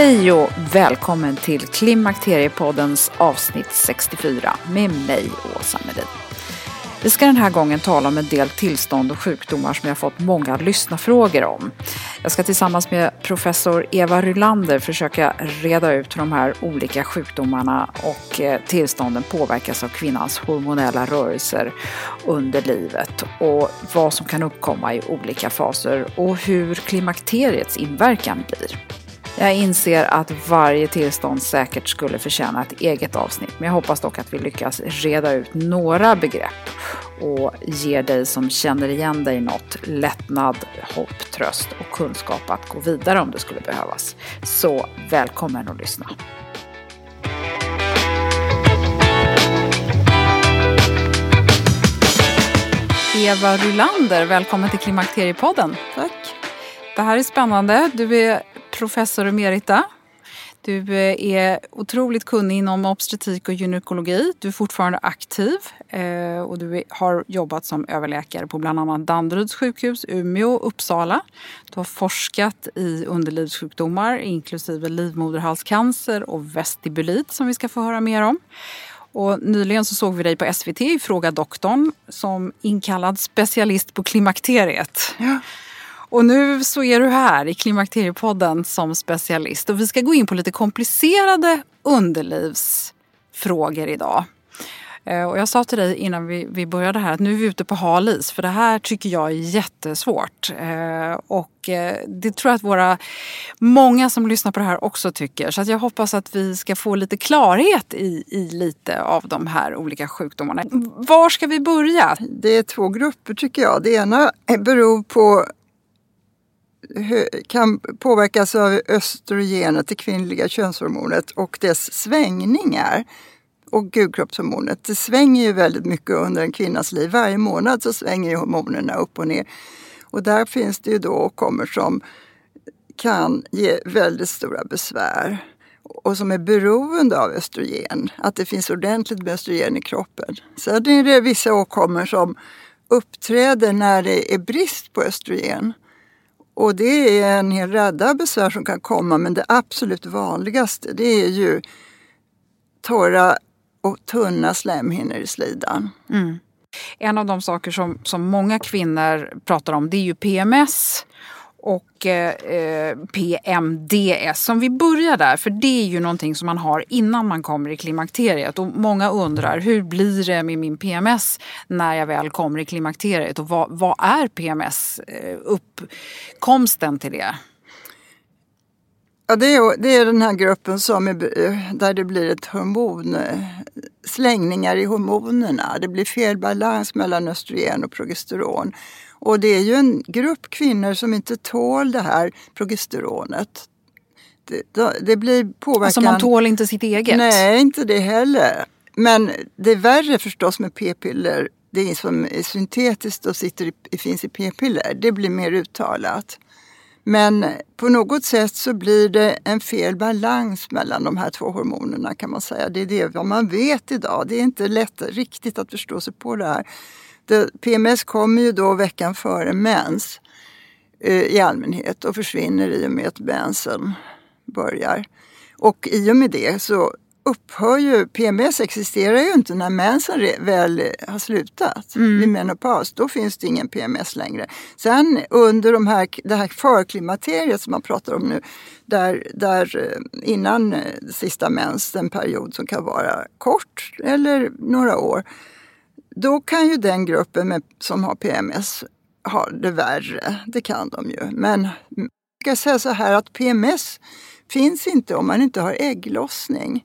Hej och välkommen till Klimakteriepoddens avsnitt 64 med mig, Åsa Melin. Vi ska den här gången tala om en del tillstånd och sjukdomar som jag fått många lyssnarfrågor om. Jag ska tillsammans med professor Eva Rylander försöka reda ut hur de här olika sjukdomarna och eh, tillstånden påverkas av kvinnans hormonella rörelser under livet och vad som kan uppkomma i olika faser och hur klimakteriets inverkan blir. Jag inser att varje tillstånd säkert skulle förtjäna ett eget avsnitt, men jag hoppas dock att vi lyckas reda ut några begrepp och ger dig som känner igen dig något lättnad, hopp, tröst och kunskap att gå vidare om det skulle behövas. Så välkommen att lyssna. Eva Rylander, välkommen till Klimakteriepodden. Tack. Det här är spännande. Du är professor emerita. Du eh, är otroligt kunnig inom obstetrik och gynekologi. Du är fortfarande aktiv eh, och du har jobbat som överläkare på bland annat Danderyds sjukhus, Umeå och Uppsala. Du har forskat i underlivssjukdomar inklusive livmoderhalscancer och vestibulit som vi ska få höra mer om. Och nyligen så såg vi dig på SVT i Fråga doktorn som inkallad specialist på klimakteriet. Ja. Och nu så är du här i Klimakteriepodden som specialist och vi ska gå in på lite komplicerade underlivsfrågor idag. Eh, och jag sa till dig innan vi, vi började här att nu är vi ute på hal is för det här tycker jag är jättesvårt. Eh, och eh, det tror jag att våra många som lyssnar på det här också tycker. Så att jag hoppas att vi ska få lite klarhet i, i lite av de här olika sjukdomarna. Var ska vi börja? Det är två grupper tycker jag. Det ena beror på kan påverkas av östrogenet, det kvinnliga könshormonet och dess svängningar. Och gudkroppshormonet. Det svänger ju väldigt mycket under en kvinnas liv. Varje månad så svänger ju hormonerna upp och ner. Och där finns det ju då åkommor som kan ge väldigt stora besvär och som är beroende av östrogen. Att det finns ordentligt med östrogen i kroppen. Sen är det vissa åkommor som uppträder när det är brist på östrogen. Och det är en hel radda besvär som kan komma men det absolut vanligaste det är ju torra och tunna slemhinnor i slidan. Mm. En av de saker som, som många kvinnor pratar om det är ju PMS och eh, eh PMDS. Om vi börjar där, för det är ju någonting som man har innan man kommer i klimakteriet. Och många undrar, hur blir det med min PMS när jag väl kommer i klimakteriet? Och vad, vad är PMS? Eh, uppkomsten till det? Ja, det är, det är den här gruppen som är, eh, där det blir ett hormon, eh, slängningar i hormonerna. Det blir fel balans mellan östrogen och progesteron. Och det är ju en grupp kvinnor som inte tål det här progesteronet. Det, det blir påverkan. Alltså man tål inte sitt eget? Nej, inte det heller. Men det är värre förstås med p-piller. Det som är syntetiskt och sitter i, finns i p-piller. Det blir mer uttalat. Men på något sätt så blir det en fel balans mellan de här två hormonerna kan man säga. Det är det man vet idag. Det är inte lätt riktigt att förstå sig på det här. Det, PMS kommer ju då veckan före mens eh, i allmänhet och försvinner i och med att mensen börjar. Och i och med det så upphör ju, PMS existerar ju inte när mensen väl har slutat mm. vid menopaus. Då finns det ingen PMS längre. Sen under de här, det här förklimakteriet som man pratar om nu, där, där eh, innan eh, sista mens, en period som kan vara kort eller några år, då kan ju den gruppen med, som har PMS ha det värre. Det kan de ju. Men jag ska säga så här att PMS finns inte om man inte har ägglossning.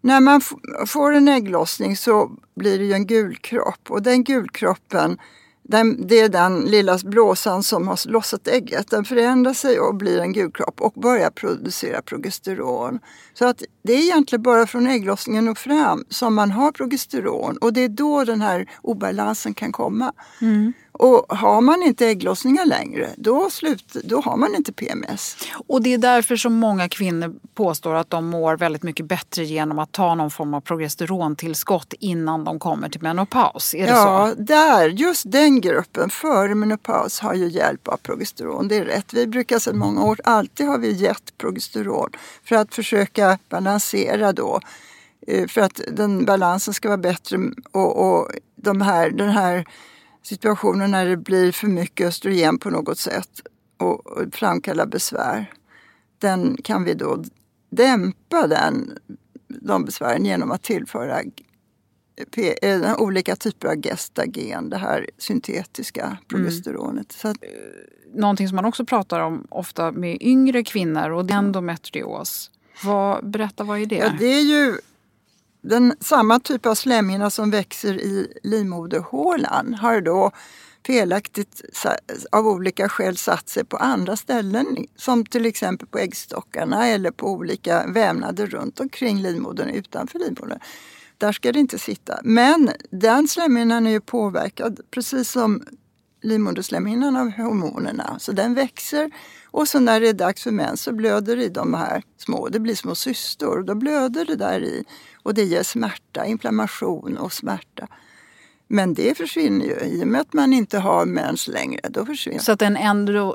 När man får en ägglossning så blir det ju en gulkropp och den gulkroppen den, det är den lilla blåsan som har lossat ägget. Den förändrar sig och blir en gulkropp och börjar producera progesteron. Så att det är egentligen bara från ägglossningen och fram som man har progesteron och det är då den här obalansen kan komma. Mm. Och har man inte ägglossningar längre, då, slut, då har man inte PMS. Och det är därför som många kvinnor påstår att de mår väldigt mycket bättre genom att ta någon form av progesterontillskott innan de kommer till menopaus. Är det ja, så? där, just den gruppen före menopaus har ju hjälp av progesteron. Det är rätt. Vi brukar sedan många år alltid har vi gett progesteron för att försöka balansera då eh, för att den balansen ska vara bättre och, och de här, den här situationer när det blir för mycket östrogen på något sätt och, och framkallar besvär. Den kan vi då dämpa den, de besvären genom att tillföra eh, olika typer av gestagen, det här syntetiska mm. progesteronet. Så att, Någonting som man också pratar om ofta med yngre kvinnor och endometrios. Vad, berätta, vad är det? Ja, det är ju den, samma typ av slemhinna som växer i livmoderhålan har då felaktigt av olika skäl satt sig på andra ställen som till exempel på äggstockarna eller på olika vävnader runt omkring livmodern utanför livmodern. Där ska det inte sitta. Men den slemhinnan är ju påverkad precis som livmoderslemhinnan av hormonerna. Så den växer och så när det är dags för mens så blöder det i de här små, det blir små cystor. Då blöder det där i och det ger smärta, inflammation och smärta. Men det försvinner ju i och med att man inte har mens längre. Då försvinner. Så att en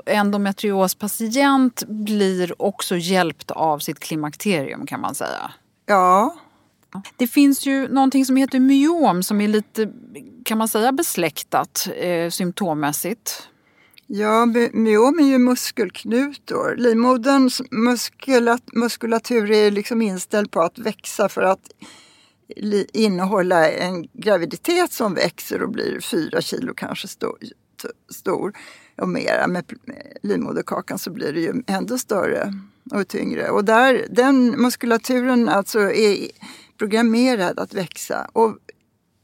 endometriospatient blir också hjälpt av sitt klimakterium kan man säga? Ja. Det finns ju någonting som heter myom som är lite, kan man säga besläktat eh, symptommässigt. Ja, myom är ju muskelknutor. Livmoderns muskulatur är liksom inställd på att växa för att innehålla en graviditet som växer och blir fyra kilo kanske stor, stor och mera. Med livmoderkakan så blir det ju ändå större och tyngre. Och där, den muskulaturen alltså är programmerad att växa. Och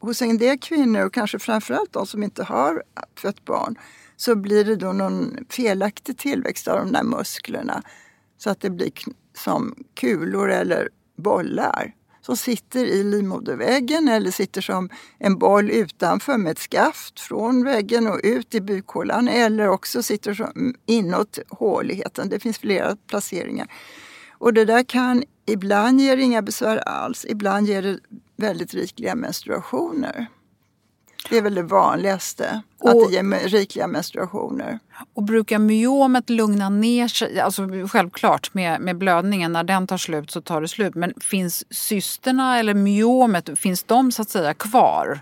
hos en del kvinnor, och kanske framförallt de som inte har fött barn, så blir det då någon felaktig tillväxt av de där musklerna. Så att det blir som kulor eller bollar som sitter i livmoderväggen eller sitter som en boll utanför med ett skaft från väggen och ut i bukhålan eller också sitter som inåt håligheten. Det finns flera placeringar. Och det där kan ibland ge inga besvär alls, ibland ger det väldigt rikliga menstruationer. Det är väl det vanligaste, och, att det ger rikliga menstruationer. Och brukar myomet lugna ner sig? Alltså självklart med, med blödningen, när den tar slut så tar det slut. Men finns cysterna eller myomet, finns de så att säga kvar?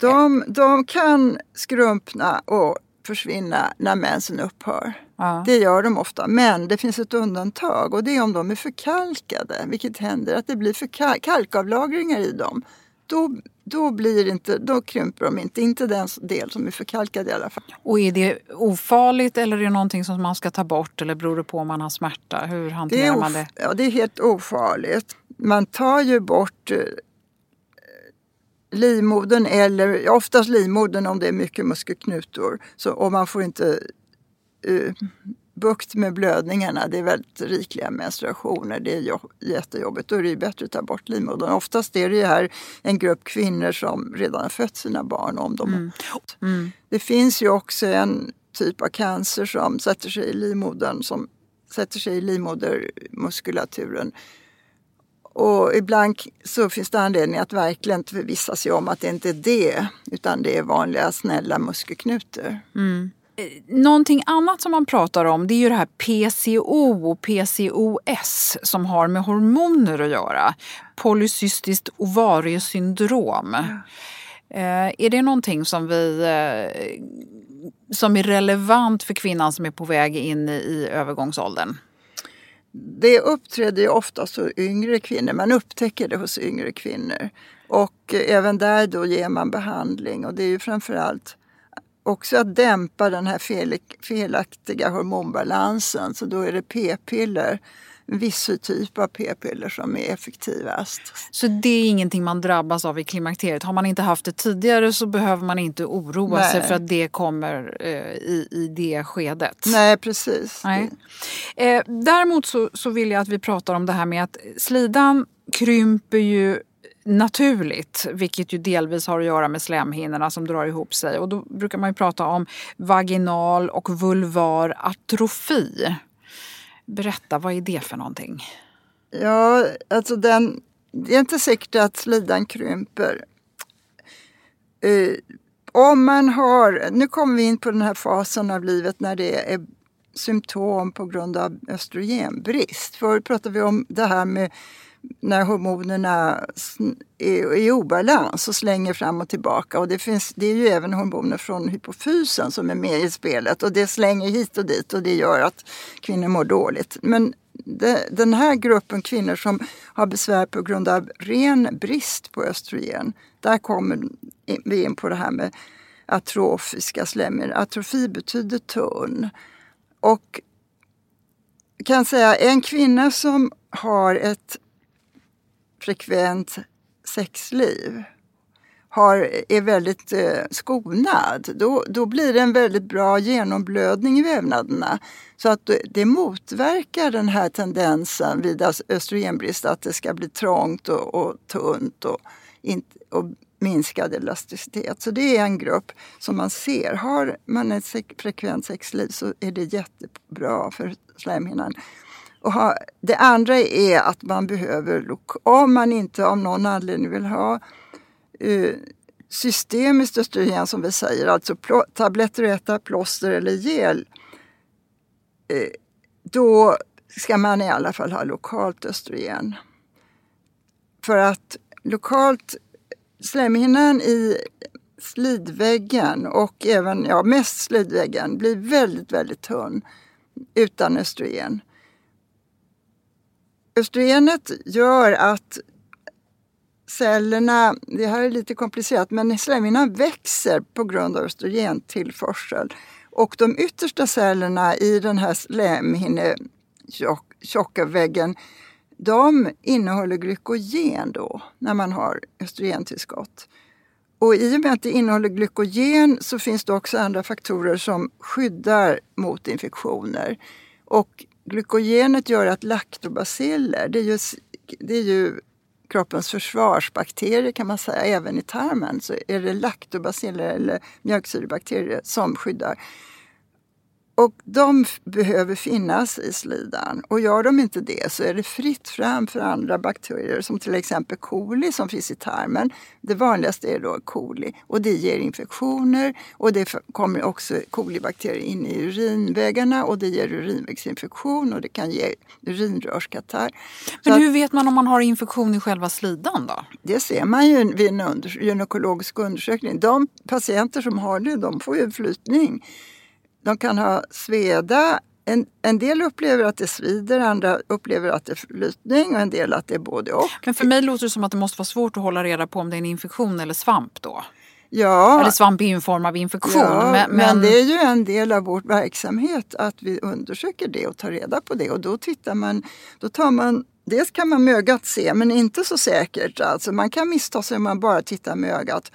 De, de kan skrumpna och försvinna när mensen upphör. Ja. Det gör de ofta, men det finns ett undantag och det är om de är förkalkade, vilket händer att det blir för kalkavlagringar i dem då, då, blir inte, då krymper de inte. Inte den del som är förkalkad i alla fall. Och är det ofarligt eller är det någonting som man ska ta bort eller beror det på om man har smärta? Hur hanterar det man det? Ja, det är helt ofarligt. Man tar ju bort eh, livmodern eller oftast livmodern om det är mycket muskelknutor. Så, och man får inte uh, bukt med blödningarna. Det är väldigt rikliga menstruationer. Det är jättejobbigt. Då är det bättre att ta bort livmodern. Oftast är det ju här en grupp kvinnor som redan har fött sina barn. Om de mm. Mm. Det finns ju också en typ av cancer som sätter sig i livmodern som sätter sig i livmodermuskulaturen och ibland så finns det anledning att verkligen förvissa sig om att det inte är det utan det är vanliga snälla muskelknutor. Mm. Eh, någonting annat som man pratar om det är ju det här PCO och PCOS som har med hormoner att göra. Polycystiskt ovariesyndrom. Mm. är det någonting som, vi, eh, som är relevant för kvinnan som är på väg in i övergångsåldern? Det uppträder ju oftast hos yngre kvinnor. Man upptäcker det hos yngre kvinnor. Och eh, även där då ger man behandling och det är ju framförallt också att dämpa den här fel, felaktiga hormonbalansen. Så då är det p-piller viss typ av p-piller som är effektivast. Så det är ingenting man drabbas av i klimakteriet? Har man inte haft det tidigare så behöver man inte oroa Nej. sig för att det kommer eh, i, i det skedet? Nej, precis. Nej. Eh, däremot så, så vill jag att vi pratar om det här med att slidan krymper ju naturligt, vilket ju delvis har att göra med slemhinnorna som drar ihop sig. Och då brukar man ju prata om vaginal och vulvar atrofi. Berätta, vad är det för någonting? Ja, alltså den, det är inte säkert att slidan krymper. Eh, om man har, nu kommer vi in på den här fasen av livet när det är symptom på grund av östrogenbrist. Förut pratade vi om det här med när hormonerna är i obalans och slänger fram och tillbaka. Och det, finns, det är ju även hormoner från hypofysen som är med i spelet och det slänger hit och dit och det gör att kvinnor mår dåligt. Men det, den här gruppen kvinnor som har besvär på grund av ren brist på östrogen, där kommer vi in på det här med atrofiska slemhinnor. Atrofi betyder tunn. Och kan säga en kvinna som har ett frekvent sexliv har, är väldigt eh, skonad, då, då blir det en väldigt bra genomblödning i vävnaderna. Så att det motverkar den här tendensen vid östrogenbrist att det ska bli trångt och, och tunt och, in, och minskad elasticitet. Så det är en grupp som man ser. Har man ett frekvent sexliv så är det jättebra för slemhinnan. Och ha, det andra är att man behöver, om man inte av någon anledning vill ha eh, uh, systemiskt östrogen som vi säger, alltså tabletter att äta, plåster eller gel, uh, då ska man i alla fall ha lokalt östrogen. För att lokalt slemhinnan i slidväggen och även, ja mest slidväggen blir väldigt, väldigt tunn utan östrogen. Östrogenet gör att cellerna, det här är lite komplicerat, men slemhinnan växer på grund av östrogentillförsel. Och de yttersta cellerna i den här slemhinnetjocka väggen de innehåller glykogen då, när man har östrogentillskott. Och i och med att det innehåller glykogen så finns det också andra faktorer som skyddar mot infektioner. Och glykogenet gör att laktobaciller, det är ju, det är ju kroppens försvarsbakterier kan man säga, även i tarmen så är det laktobaciller eller mjölksyrebakterier som skyddar. Och de behöver finnas i slidan. Och gör de inte det så är det fritt fram för andra bakterier som till exempel coli som finns i tarmen. Det vanligaste är då coli och det ger infektioner och det kommer också kolibakterier in i urinvägarna och det ger urinvägsinfektion och det kan ge urinrörskatarr. Men hur vet man om man har infektion i själva slidan då? Det ser man ju vid en under, gynekologisk undersökning. De patienter som har det de får ju flytning de kan ha sveda en, en del upplever att det svider, andra upplever att det är flytning och en del att det är både och. Men för mig låter det som att det måste vara svårt att hålla reda på om det är en infektion eller svamp då. Ja, Eller svamp är ju en form av infektion. ja men, men, men, det är ju en del av vår verksamhet att vi undersöker det och tar reda på det och då tittar man, då tar man Dels kan man med ögat se, men inte så säkert. Alltså man kan missta sig om man bara tittar med ögat.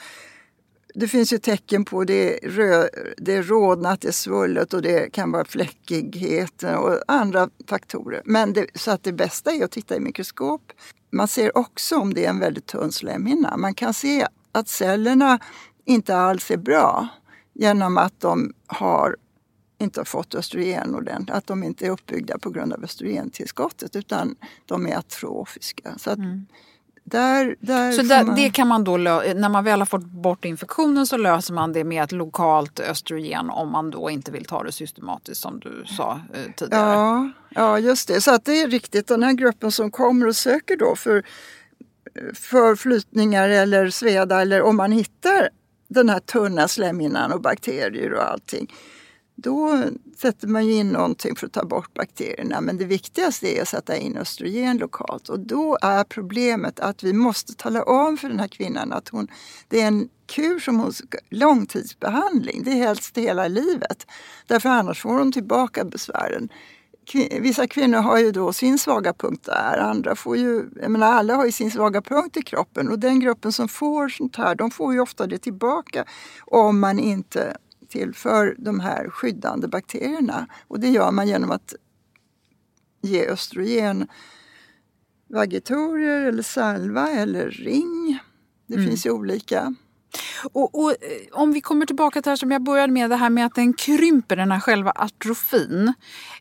Det finns ju tecken på det, rö, det är rodnat, det är svullet och det kan vara fläckighet och andra faktorer. Men det, så att det bästa är att titta i mikroskop. Man ser också om det är en väldigt tunn slemhinna. Man kan se att cellerna inte alls är bra genom att de har inte har fått östrogen ordentligt, att de inte är uppbyggda på grund av östrogentillskottet utan de är atrofiska. Så, att mm där, där så där, man- det kan man då, när man väl har fått bort infektionen så löser man det med ett lokalt östrogen om man då inte vill ta det systematiskt som du sa eh, tidigare. Ja, ja, just det. Så att det är riktigt. Den här gruppen som kommer och söker då för, för flytningar eller sveda eller om man hittar den här tunna slemhinnan och bakterier och allting. Då sätter man ju in någonting för att ta bort bakterierna. Men det viktigaste är att sätta in östrogen lokalt. Och då är problemet att vi måste tala om för den här kvinnan att hon, det är en kur som hon ska, långtidsbehandling. Det är helst hela livet. Därför annars får hon tillbaka besvären. Vissa kvinnor har ju då sin svaga punkt där, andra får ju, jag menar alla har ju sin svaga punkt i kroppen och den gruppen som får sånt här, de får ju ofta det tillbaka om man inte tillför de här skyddande bakterierna. Och det gör man genom att ge östrogen vagitorier eller salva eller ring. Det finns ju olika. Och, och eh, om vi kommer tillbaka till det här som jag började med, det här med att den krymper, den här själva atrofin.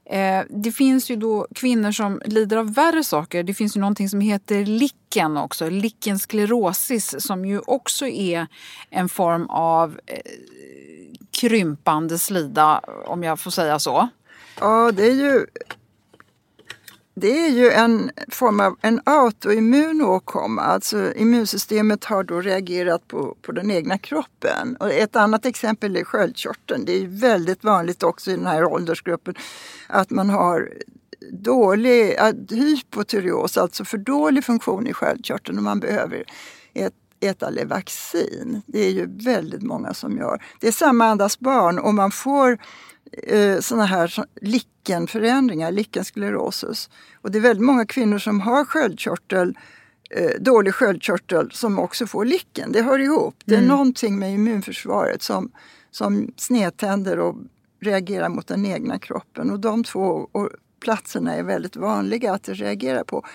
Eh, det finns ju då kvinnor som lider av värre saker. Det finns ju någonting som heter lichen också, lichensklerosis som ju också är en form av eh, krympande slida, om jag får säga så. Ja, det är ju det är ju en form av en autoimmun åkomma. Alltså immunsystemet har då reagerat på, på den egna kroppen. Och ett annat exempel är sköldkörteln. Det är väldigt vanligt också i den här åldersgruppen att man har dålig äh, hypotyreos, alltså för dålig funktion i sköldkörteln och man behöver ett äta Levaxin. Det är ju väldigt många som gör. Det är samma andas barn och man får eh, såna här lickenförändringar, lickensklerosus. Och det är väldigt många kvinnor som har sköldkörtel, eh, dålig sköldkörtel som också får licken. Det hör ihop. Det är någonting med immunförsvaret som, som snedtänder och reagerar mot den egna kroppen. Och de två och platserna är väldigt vanliga att det reagerar på.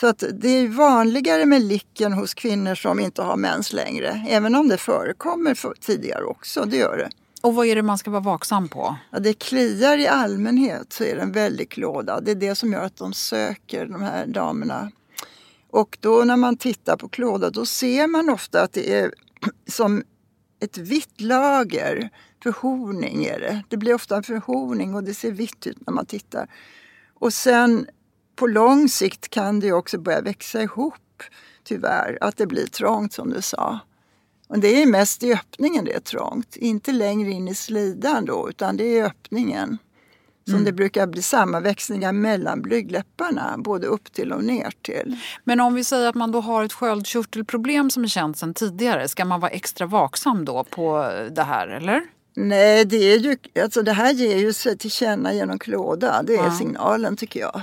Så att det är vanligare med licken hos kvinnor som inte har mens längre. Även om det förekommer för, tidigare också, det gör det. Och vad är det man ska vara vaksam på? Ja, det kliar i allmänhet så är det en väldig klåda. Det är det som gör att de söker, de här damerna. Och då när man tittar på klåda då ser man ofta att det är som ett vitt lager. Förhorning är det. Det blir ofta en förhorning och det ser vitt ut när man tittar. Och sen på lång sikt kan det också börja växa ihop, tyvärr. Att det blir trångt som du sa. Och det är mest i öppningen det är trångt, inte längre in i slidan då, utan det är i öppningen. Som det brukar bli sammanväxningar mellan blygdläpparna, både upp till och ner till. Men om vi säger att man då har ett sköldkörtelproblem som är känt sedan tidigare, ska man vara extra vaksam då på det här eller? Nej, det, är ju, alltså det här ger ju sig till känna genom klåda. Det är Ja. signalen tycker jag.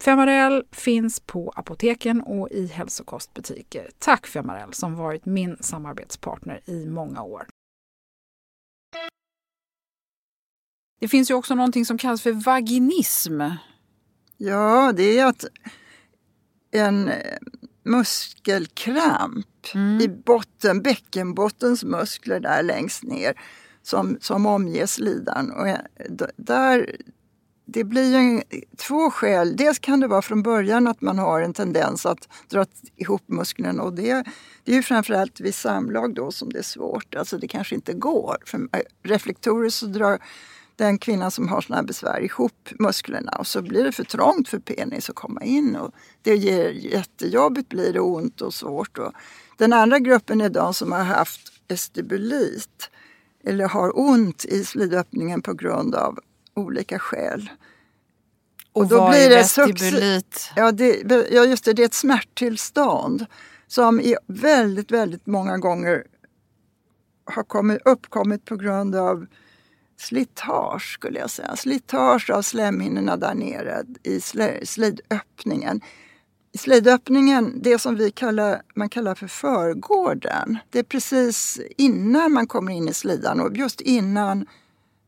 Femarel finns på apoteken och i hälsokostbutiker. Tack Femarel som varit min samarbetspartner i många år. Det finns ju också någonting som kallas för vaginism. Ja, det är att en eh, muskelkramp mm. i botten, bäckenbottens muskler där längst ner som, som omger slidan. Och eh, där, det blir ju två skäl. Dels kan det vara från början att man har en tendens att dra ihop musklerna och det, det är ju framförallt vid samlag då som det är svårt. Alltså det kanske inte går. För äh, reflektorer så drar den kvinnan som har sådana här besvär ihop musklerna och så blir det för trångt för penis att komma in. Och det ger jättejobbigt, blir det ont och svårt. Och den andra gruppen är de som har haft estibulit eller har ont i slidöppningen på grund av olika skäl. Och, och då blir är vestibulit? Ja, det, ja, just det. Det är ett smärttillstånd som i väldigt, väldigt många gånger har kommit, uppkommit på grund av slitage skulle jag säga. Slitage av slemhinnorna där nere i slidöppningen. I slidöppningen, det som vi kallar, man kallar för förgården, det är precis innan man kommer in i slidan och just innan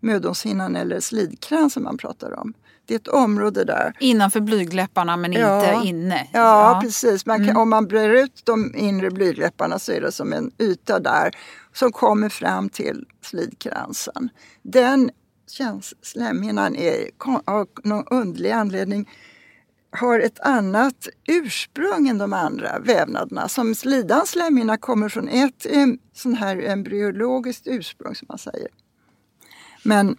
mödomshinnan eller slidkransen man pratar om. Det är ett område där. Innanför blygläpparna men ja, inte inne? Ja, ja. precis. Man kan, mm. Om man brer ut de inre blygläpparna så är det som en yta där som kommer fram till slidkransen. Den känns, slemhinnan är av någon underlig anledning har ett annat ursprung än de andra vävnaderna. Som slidans slemhinna kommer från ett sån här embryologiskt ursprung som man säger. Men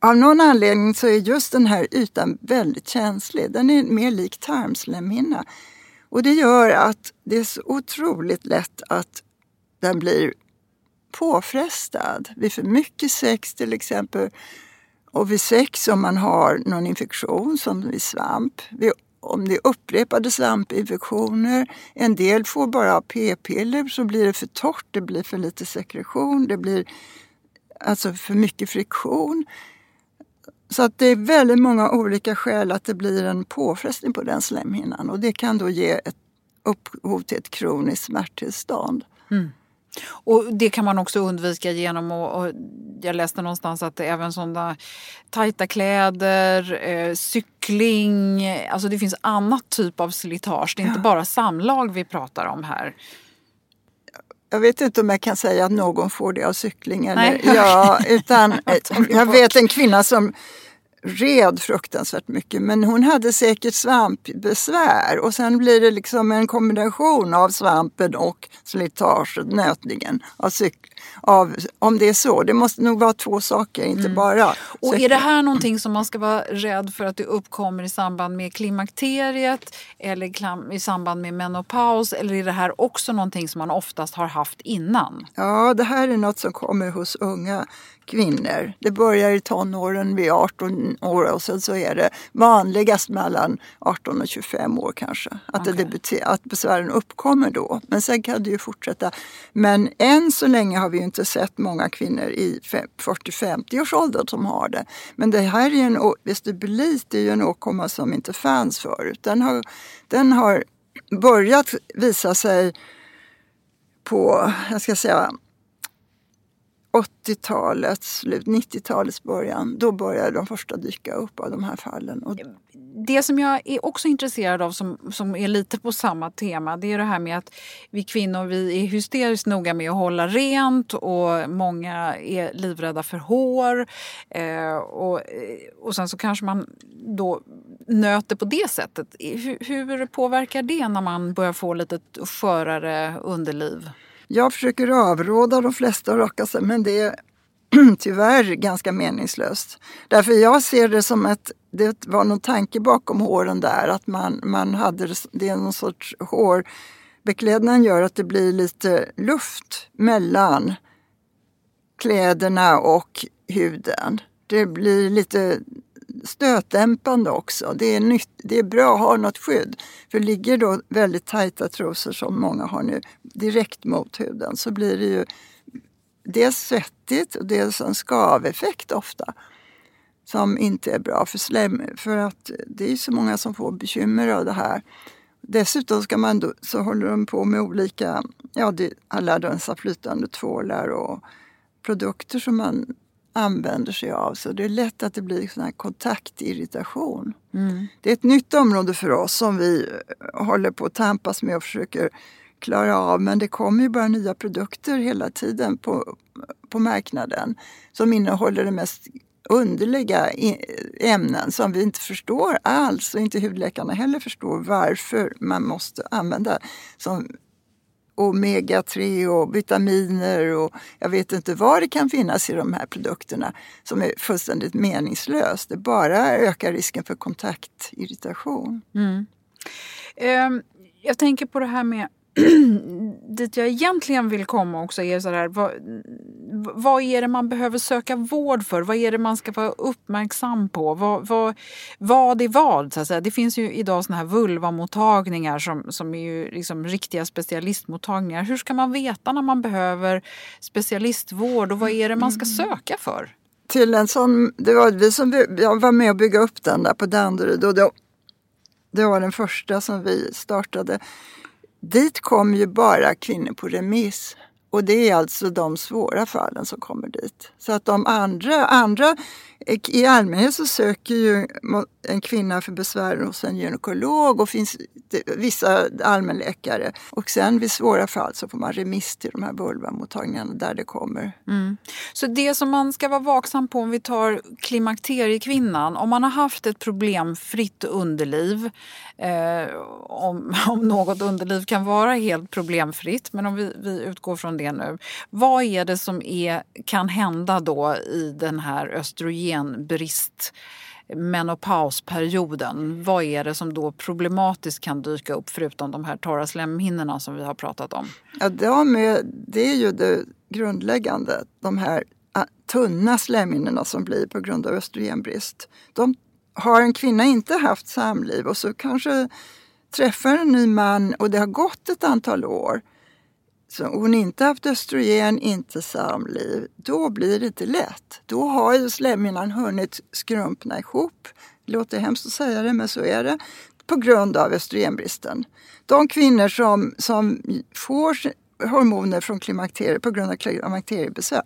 av någon anledning så är just den här ytan väldigt känslig. Den är mer lik tarmslemhinna. Och det gör att det är så otroligt lätt att den blir påfrestad vid för mycket sex till exempel. Och vid sex om man har någon infektion som vid svamp. om det är upprepade svampinfektioner. En del får bara p-piller så blir det för torrt, det blir för lite sekretion, det blir alltså för mycket friktion. Så att det är väldigt många olika skäl att det blir en påfrestning på den slemhinnan och det kan då ge ett upphov till ett kroniskt smärttillstånd. Mm. Och det kan man också undvika genom att, jag läste någonstans att även sådana tajta kläder, eh, cykling, alltså det finns annat typ av slitage. Det är ja. inte bara samlag vi pratar om här. Jag vet inte om jag kan säga att någon får det av cykling. Eller, ja, utan, jag vet en kvinna som red fruktansvärt mycket men hon hade säkert svampbesvär och sen blir det liksom en kombination av svampen och slitaget, nötningen av. Av, om det är så. Det måste nog vara två saker, inte mm. bara. Och är det här någonting som man ska vara rädd för att det uppkommer i samband med klimakteriet eller i samband med menopaus eller är det här också någonting som man oftast har haft innan? Ja, det här är något som kommer hos unga kvinnor. Det börjar i tonåren vid 18 år och sen så är det vanligast mellan 18 och 25 år kanske. Att, okay. det att besvären uppkommer då. Men sen kan det ju fortsätta. Men än så länge har vi inte sett många kvinnor i 40-50 års ålder som har det. Men det här är en vestibulit är ju en åkomma som inte fanns förut. Den har, den har börjat visa sig på, jag ska säga 80-talets slut, 90-talets början, då började de första dyka upp av de här fallen. Och det som jag är också intresserad av som, som är lite på samma tema det är det här med att vi kvinnor vi är hysteriskt noga med att hålla rent och många är livrädda för hår. Eh, och, och sen så kanske man då nöter på det sättet. Hur, hur påverkar det när man börjar få lite skörare underliv? Jag försöker avråda de flesta att raka sig men det är tyvärr ganska meningslöst. Därför jag ser det som att det var någon tanke bakom håren där, att man, man hade det är någon sorts hårbeklädnaden gör att det blir lite luft mellan kläderna och huden. Det blir lite stötdämpande också. Det är, nytt, det är bra att ha något skydd. För ligger då väldigt tajta trosor som många har nu direkt mot huden så blir det ju dels svettigt och dels en skaveffekt ofta. Som inte är bra för slem, för att det är så många som får bekymmer av det här. Dessutom ska man då, så håller de på med olika, ja det, alla dessa flytande tvålar och produkter som man använder sig av. Så det är lätt att det blir sån här kontaktirritation. Mm. Det är ett nytt område för oss som vi håller på att tampas med och försöker klara av. Men det kommer ju bara nya produkter hela tiden på, på marknaden som innehåller de mest underliga ämnen som vi inte förstår alls och inte hudläkarna heller förstår varför man måste använda. Som omega-3 och vitaminer och jag vet inte vad det kan finnas i de här produkterna som är fullständigt meningslöst. Det bara ökar risken för kontaktirritation. Mm. Ehm, jag tänker på det här med dit jag egentligen vill komma också är så här, vad, vad är det man behöver söka vård för? Vad är det man ska vara uppmärksam på? Vad, vad, vad är vad? Så att säga? Det finns ju idag såna här vulvamottagningar som, som är ju liksom riktiga specialistmottagningar. Hur ska man veta när man behöver specialistvård och vad är det man ska mm. söka för? Till en sån, det var vi som jag var med och bygga upp den där på Danderyd och det, det var den första som vi startade. Dit kom ju bara kvinnor på remiss. Och det är alltså de svåra fallen som kommer dit. Så att de andra, andra i allmänhet så söker ju en kvinna för besvär hos en gynekolog och finns vissa allmänläkare. Och sen vid svåra fall så får man remiss till de här vulvamottagningarna där det kommer. Mm. Så det som man ska vara vaksam på om vi tar klimakteriekvinnan, om man har haft ett problemfritt underliv, eh, om, om något underliv kan vara helt problemfritt, men om vi, vi utgår från det nu. Vad är det som är, kan hända då i den här östrogen östrogenbrist menopausperioden. Vad är det som då problematiskt kan dyka upp förutom de här torra slemhinnorna som vi har pratat om? Ja, de är, det är ju det grundläggande. De här ah, tunna slemhinnorna som blir på grund av östrogenbrist. De har en kvinna inte haft samliv och så kanske träffar en ny man och det har gått ett antal år hon inte haft östrogen, inte samliv, då blir det inte lätt. Då har ju slemhinnan hunnit skrumpna ihop. Det låter hemskt att säga det, men så är det. På grund av östrogenbristen. De kvinnor som, som får hormoner från klimakteriet på grund av klimakteriebesvär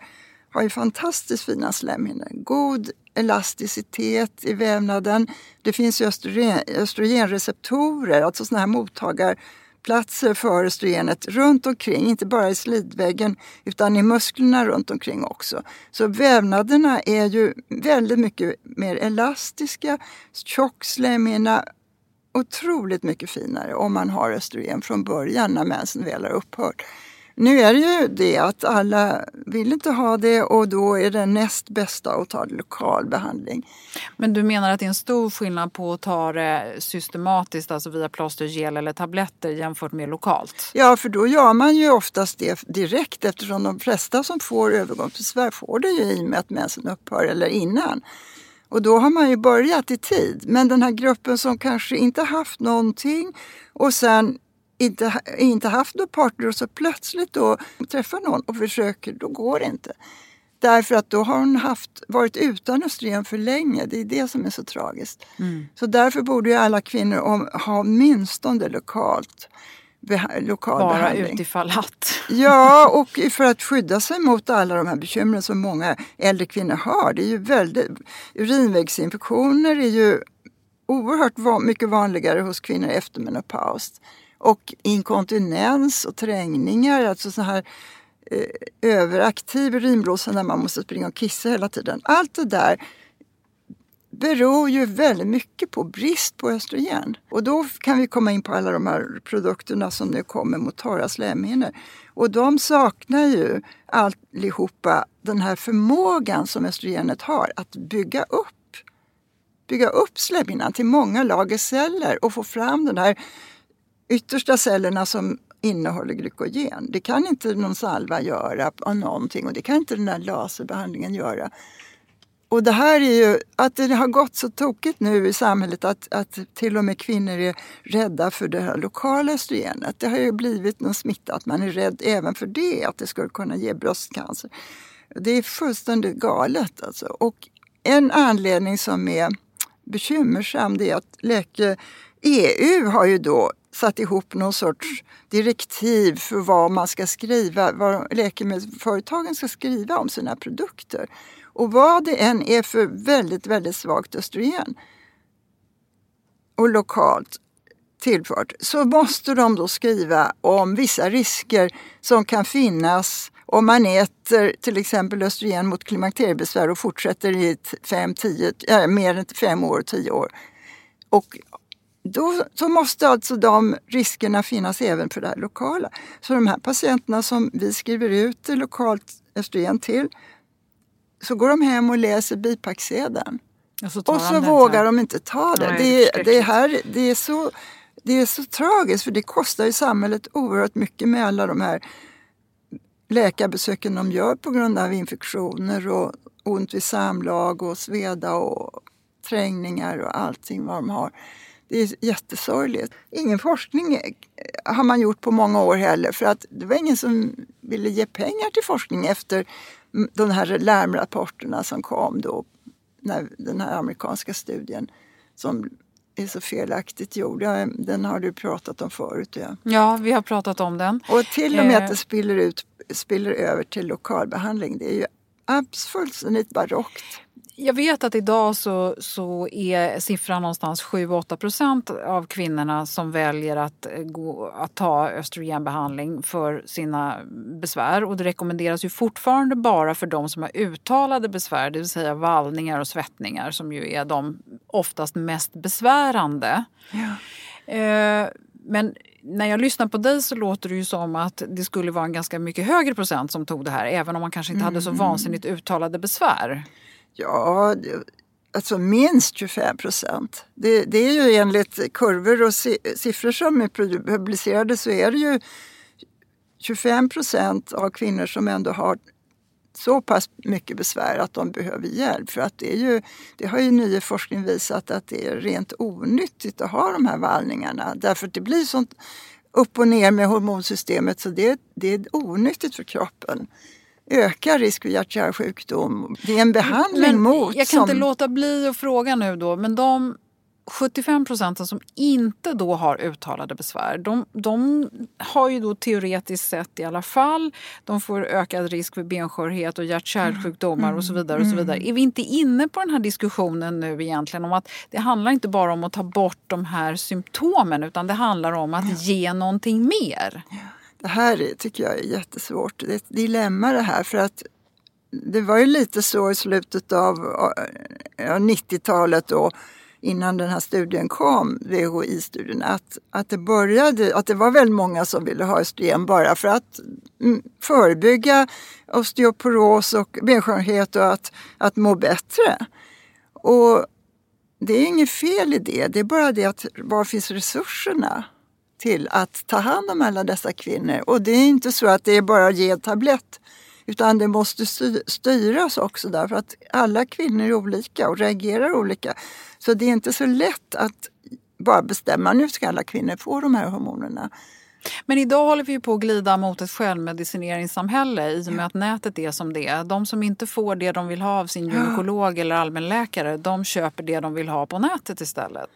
har ju fantastiskt fina slemhinnor. God elasticitet i vävnaden. Det finns ju östrogen, östrogenreceptorer, alltså sådana här mottagare platser för östrogenet runt omkring, inte bara i slidväggen utan i musklerna runt omkring också. Så vävnaderna är ju väldigt mycket mer elastiska, tjock slemhinna, otroligt mycket finare om man har östrogen från början när mensen väl har upphört. Nu är det ju det att alla vill inte ha det och då är det näst bästa att ta lokal behandling. Men du menar att det är en stor skillnad på att ta det systematiskt, alltså via plåster, gel eller tabletter jämfört med lokalt? Ja, för då gör man ju oftast det direkt eftersom de flesta som får övergångsbesvär får det ju i och med att mensen upphör eller innan. Och då har man ju börjat i tid. Men den här gruppen som kanske inte haft någonting och sen inte, inte haft någon partner och så plötsligt då träffar någon och försöker, då går det inte. Därför att då har hon haft, varit utan östrogen för länge. Det är det som är så tragiskt. Mm. Så därför borde ju alla kvinnor om, ha åtminstone lokalt lokal Bara behandling. utifall att. Ja, och för att skydda sig mot alla de här bekymren som många äldre kvinnor har. Det är ju väldigt, urinvägsinfektioner är ju oerhört mycket vanligare hos kvinnor efter menopaus. Och inkontinens och trängningar, alltså så här eh, överaktiv urinblåsa när man måste springa och kissa hela tiden. Allt det där beror ju väldigt mycket på brist på östrogen. Och då kan vi komma in på alla de här produkterna som nu kommer mot torra slemhinnor. Och de saknar ju allihopa den här förmågan som östrogenet har att bygga upp bygga upp slemhinnan till många lager celler och få fram den här yttersta cellerna som innehåller glykogen. Det kan inte någon salva göra av någonting och det kan inte den här laserbehandlingen göra. Och det här är ju att det har gått så tokigt nu i samhället att, att till och med kvinnor är rädda för det här lokala östrogenet. Det har ju blivit någon smitta att Man är rädd även för det, att det skulle kunna ge bröstcancer. Det är fullständigt galet alltså. Och en anledning som är bekymmersam det är att läke EU har ju då satt ihop någon sorts direktiv för vad man ska skriva, vad läkemedelsföretagen ska skriva om sina produkter. Och vad det än är för väldigt, väldigt svagt östrogen och lokalt tillfört så måste de då skriva om vissa risker som kan finnas om man äter till exempel östrogen mot klimakteriebesvär och fortsätter i fem, tio, äh, mer än fem år, tio år. Och då så måste alltså de riskerna finnas även för det här lokala. Så de här patienterna som vi skriver ut lokalt östrogen till, så går de hem och läser bipacksedeln. Och så, och så vågar de inte ta det. Nej, det, det, här, det, är så, det är så tragiskt för det kostar ju samhället oerhört mycket med alla de här läkarbesöken de gör på grund av infektioner och ont vid samlag och sveda och trängningar och allting vad de har. Det är jättesorgligt. Ingen forskning har man gjort på många år heller för att det var ingen som ville ge pengar till forskning efter de här larmrapporterna som kom då, när den här amerikanska studien som är så felaktigt gjord. Den har du pratat om förut. Ja. ja, vi har pratat om den. Och till och med att eh. det spiller, ut, spiller över till lokalbehandling. Det är ju fullständigt barockt. Jag vet att idag så, så är siffran någonstans 7-8 procent av kvinnorna som väljer att, gå, att ta östrogenbehandling för sina besvär. Och det rekommenderas ju fortfarande bara för de som har uttalade besvär, det vill säga vallningar och svettningar som ju är de oftast mest besvärande. Ja. Eh, men när jag lyssnar på dig så låter det ju som att det skulle vara en ganska mycket högre procent som tog det här även om man kanske inte hade så mm. vansinnigt uttalade besvär. Ja, alltså minst 25 procent. Det, det, är ju enligt kurvor och siffror som är publicerade så är det ju 25 procent av kvinnor som ändå har så pass mycket besvär att de behöver hjälp. För att det, är ju, det har ju ny forskning visat att det är rent onyttigt att ha de här vallningarna. Därför att det blir sånt upp och ner med hormonsystemet så det, det är onyttigt för kroppen ökar risk för hjärt-kärlsjukdom. Det är en behandling men mot... Jag kan som... inte låta bli att fråga nu då, men de 75 procenten som inte då har uttalade besvär, de, de, har ju då teoretiskt sett i alla fall, de får ökad risk för benskörhet och hjärt-kärlsjukdomar mm. och så vidare. och så vidare. Är vi inte inne på den här diskussionen nu egentligen om att det handlar inte bara om att ta bort de här symptomen utan det handlar om att ge någonting mer? Det här tycker jag är jättesvårt. Det är ett dilemma det här för att det var ju lite så i slutet av 90-talet då innan den här studien kom, VHI-studien, att, att det började, att det var väldigt många som ville ha östrogen bara för att mm, förebygga osteoporos och benskörhet och att, att må bättre. Och det är inget fel i det, det är bara det att var finns resurserna? Till att ta hand om alla dessa kvinnor. Och det är inte så att det är bara att ge en tablett utan det måste styras också därför att alla kvinnor är olika och reagerar olika. Så det är inte så lätt att bara bestämma nu ska alla kvinnor få de här hormonerna. Men idag håller vi på att glida mot ett självmedicineringssamhälle i och med att nätet är som det är. De som inte får det de vill ha av sin gynekolog eller allmänläkare, de köper det de vill ha på nätet istället.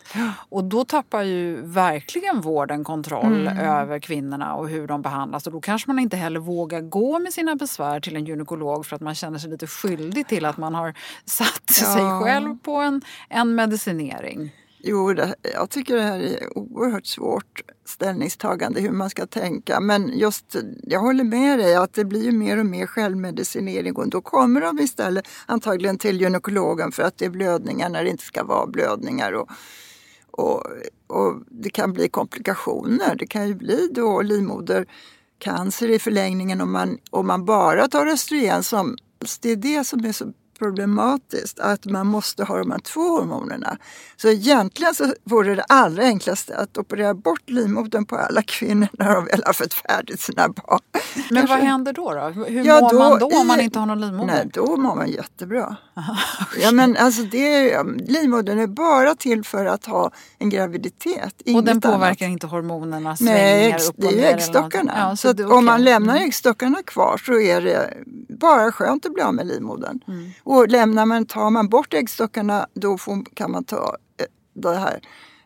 Och då tappar ju verkligen vården kontroll mm. över kvinnorna och hur de behandlas. Och då kanske man inte heller vågar gå med sina besvär till en gynekolog för att man känner sig lite skyldig till att man har satt ja. sig själv på en, en medicinering. Jo, det, jag tycker det här är oerhört svårt ställningstagande hur man ska tänka. Men just, jag håller med dig att det blir ju mer och mer självmedicinering och då kommer de istället antagligen till gynekologen för att det är blödningar när det inte ska vara blödningar. Och, och, och det kan bli komplikationer. Det kan ju bli då livmodercancer i förlängningen om man, om man bara tar östrogen som det är det som är så problematiskt att man måste ha de här två hormonerna. Så egentligen så vore det allra enklaste att operera bort livmodern på alla kvinnor när de väl har fått färdigt sina barn. Men vad händer då? då? Hur ja, mår då, man då om man inte har någon livmoder? Nej, då mår man jättebra. ja, men alltså det livmodern är bara till för att ha en graviditet. Och den påverkar annat. inte hormonerna Nej, upp och ner? det är äggstockarna. Ja, så, så det, okay. om man lämnar mm. äggstockarna kvar så är det bara skönt att bli av med livmodern. Mm. Och lämnar man, tar man bort äggstockarna då får, kan man ta eh, det här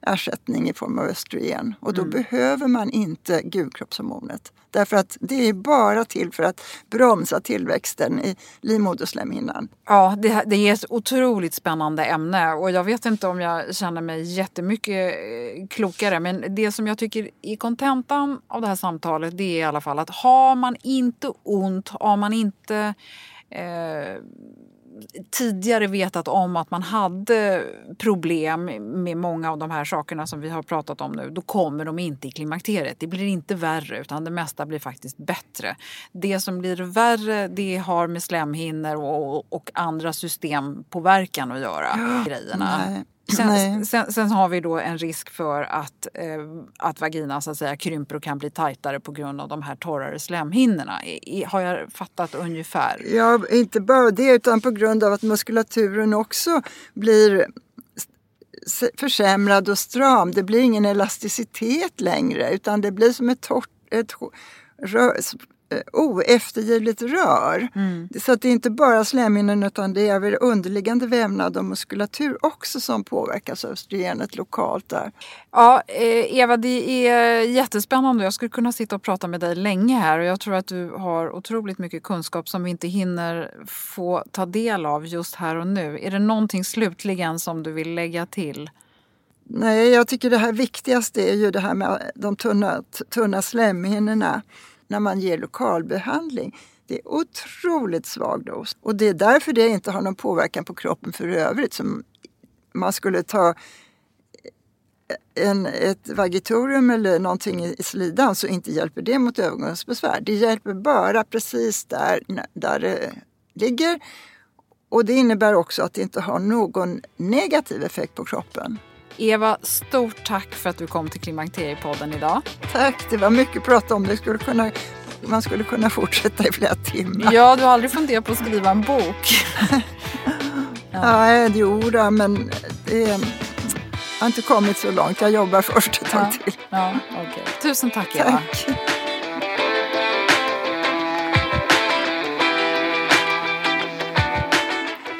ersättning i form av östrogen och då mm. behöver man inte gulkroppshormonet. Därför att det är bara till för att bromsa tillväxten i livmoderslemhinnan. Ja, det, det är ett otroligt spännande ämne och jag vet inte om jag känner mig jättemycket eh, klokare men det som jag tycker är kontentan av det här samtalet det är i alla fall att har man inte ont, har man inte eh, tidigare vetat om att man hade problem med många av de här sakerna som vi har pratat om nu, då kommer de inte i klimakteriet. Det blir inte värre utan det mesta blir faktiskt bättre. Det som blir värre det har med slemhinnor och, och andra systempåverkan att göra. Grejerna. Nej. Sen, sen, sen, har vi då en risk för att, eh, att vaginan så att säga, krymper och kan bli tajtare på grund av de här torrare slemhinnorna. I, har jag fattat ungefär? Ja, inte bara det utan på grund av att muskulaturen också blir försämrad och stram. Det blir ingen elasticitet längre utan det blir som ett torrt ett oeftergivligt rör. Mm. Så att det är inte bara slemhinnan utan det är underliggande vävnad och muskulatur också som påverkas av östrogenet lokalt där. Ja, eh, Eva, det är jättespännande. Jag skulle kunna sitta och prata med dig länge här och jag tror att du har otroligt mycket kunskap som vi inte hinner få ta del av just här och nu. Är det någonting slutligen som du vill lägga till? Nej, jag tycker det här viktigaste är ju det här med de tunna, tunna slemhinnorna när man ger lokalbehandling. Det är otroligt svag dos och det är därför det inte har någon påverkan på kroppen för övrigt. Som man skulle ta en, ett vagitorium eller någonting i slidan så inte hjälper det mot övergångsbesvär. Det hjälper bara precis där, där det ligger och det innebär också att det inte har någon negativ effekt på kroppen. Eva, stort tack för att du kom till Klimakteriepodden idag. Tack, det var mycket att prata om. Det skulle kunna, man skulle kunna fortsätta i flera timmar. Ja, du har aldrig funderat på att skriva en bok? ja. ja, jo då, men det har inte kommit så långt. Jag jobbar först ett tag ja. till. Ja, okay. Tusen tack Eva. Tack.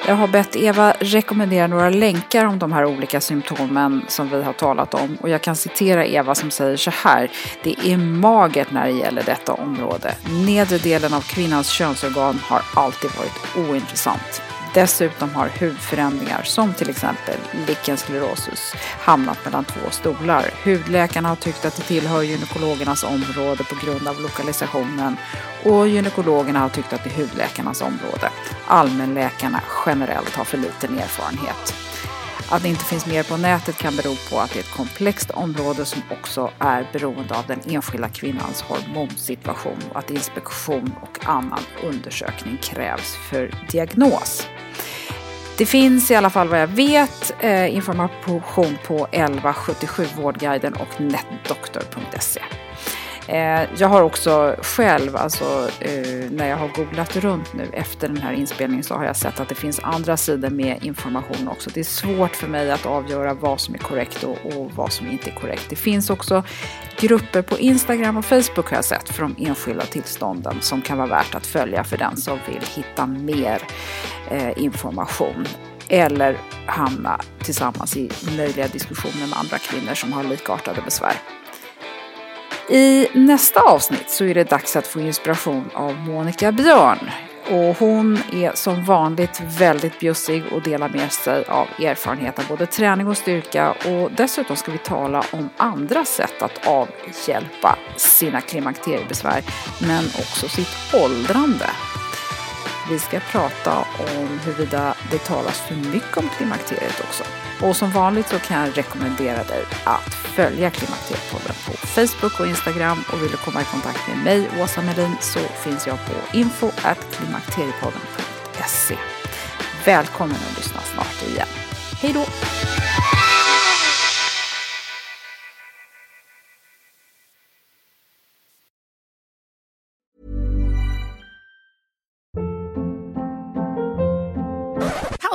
Jag har bett Eva rekommendera några länkar om de här olika symptomen som vi har talat om. Och jag kan citera Eva som säger så här. Det är magert när det gäller detta område. Nedre delen av kvinnans könsorgan har alltid varit ointressant. Dessutom har hudförändringar som till exempel lichen sclerosus hamnat mellan två stolar. Hudläkarna har tyckt att det tillhör gynekologernas område på grund av lokalisationen och gynekologerna har tyckt att det är hudläkarnas område. Allmänläkarna generellt har för liten erfarenhet. Att det inte finns mer på nätet kan bero på att det är ett komplext område som också är beroende av den enskilda kvinnans hormonsituation och att inspektion och annan undersökning krävs för diagnos. Det finns i alla fall vad jag vet eh, information på 1177 Vårdguiden och netdoktor.se. Eh, jag har också själv, alltså eh, när jag har googlat runt nu efter den här inspelningen så har jag sett att det finns andra sidor med information också. Det är svårt för mig att avgöra vad som är korrekt och, och vad som inte är korrekt. Det finns också grupper på Instagram och Facebook har jag sett för de enskilda tillstånden som kan vara värt att följa för den som vill hitta mer eh, information eller hamna tillsammans i möjliga diskussioner med andra kvinnor som har likartade besvär. I nästa avsnitt så är det dags att få inspiration av Monica Björn. Och hon är som vanligt väldigt bjussig och delar med sig av erfarenhet av både träning och styrka. Och dessutom ska vi tala om andra sätt att avhjälpa sina klimakteriebesvär, men också sitt åldrande. Vi ska prata om huruvida det talas för mycket om klimakteriet också. Och som vanligt så kan jag rekommendera dig att följa Klimakteriepodden på Facebook och Instagram och vill du komma i kontakt med mig, Åsa Melin, så finns jag på info klimakteriepodden.se. Välkommen att lyssna snart igen. Hej då!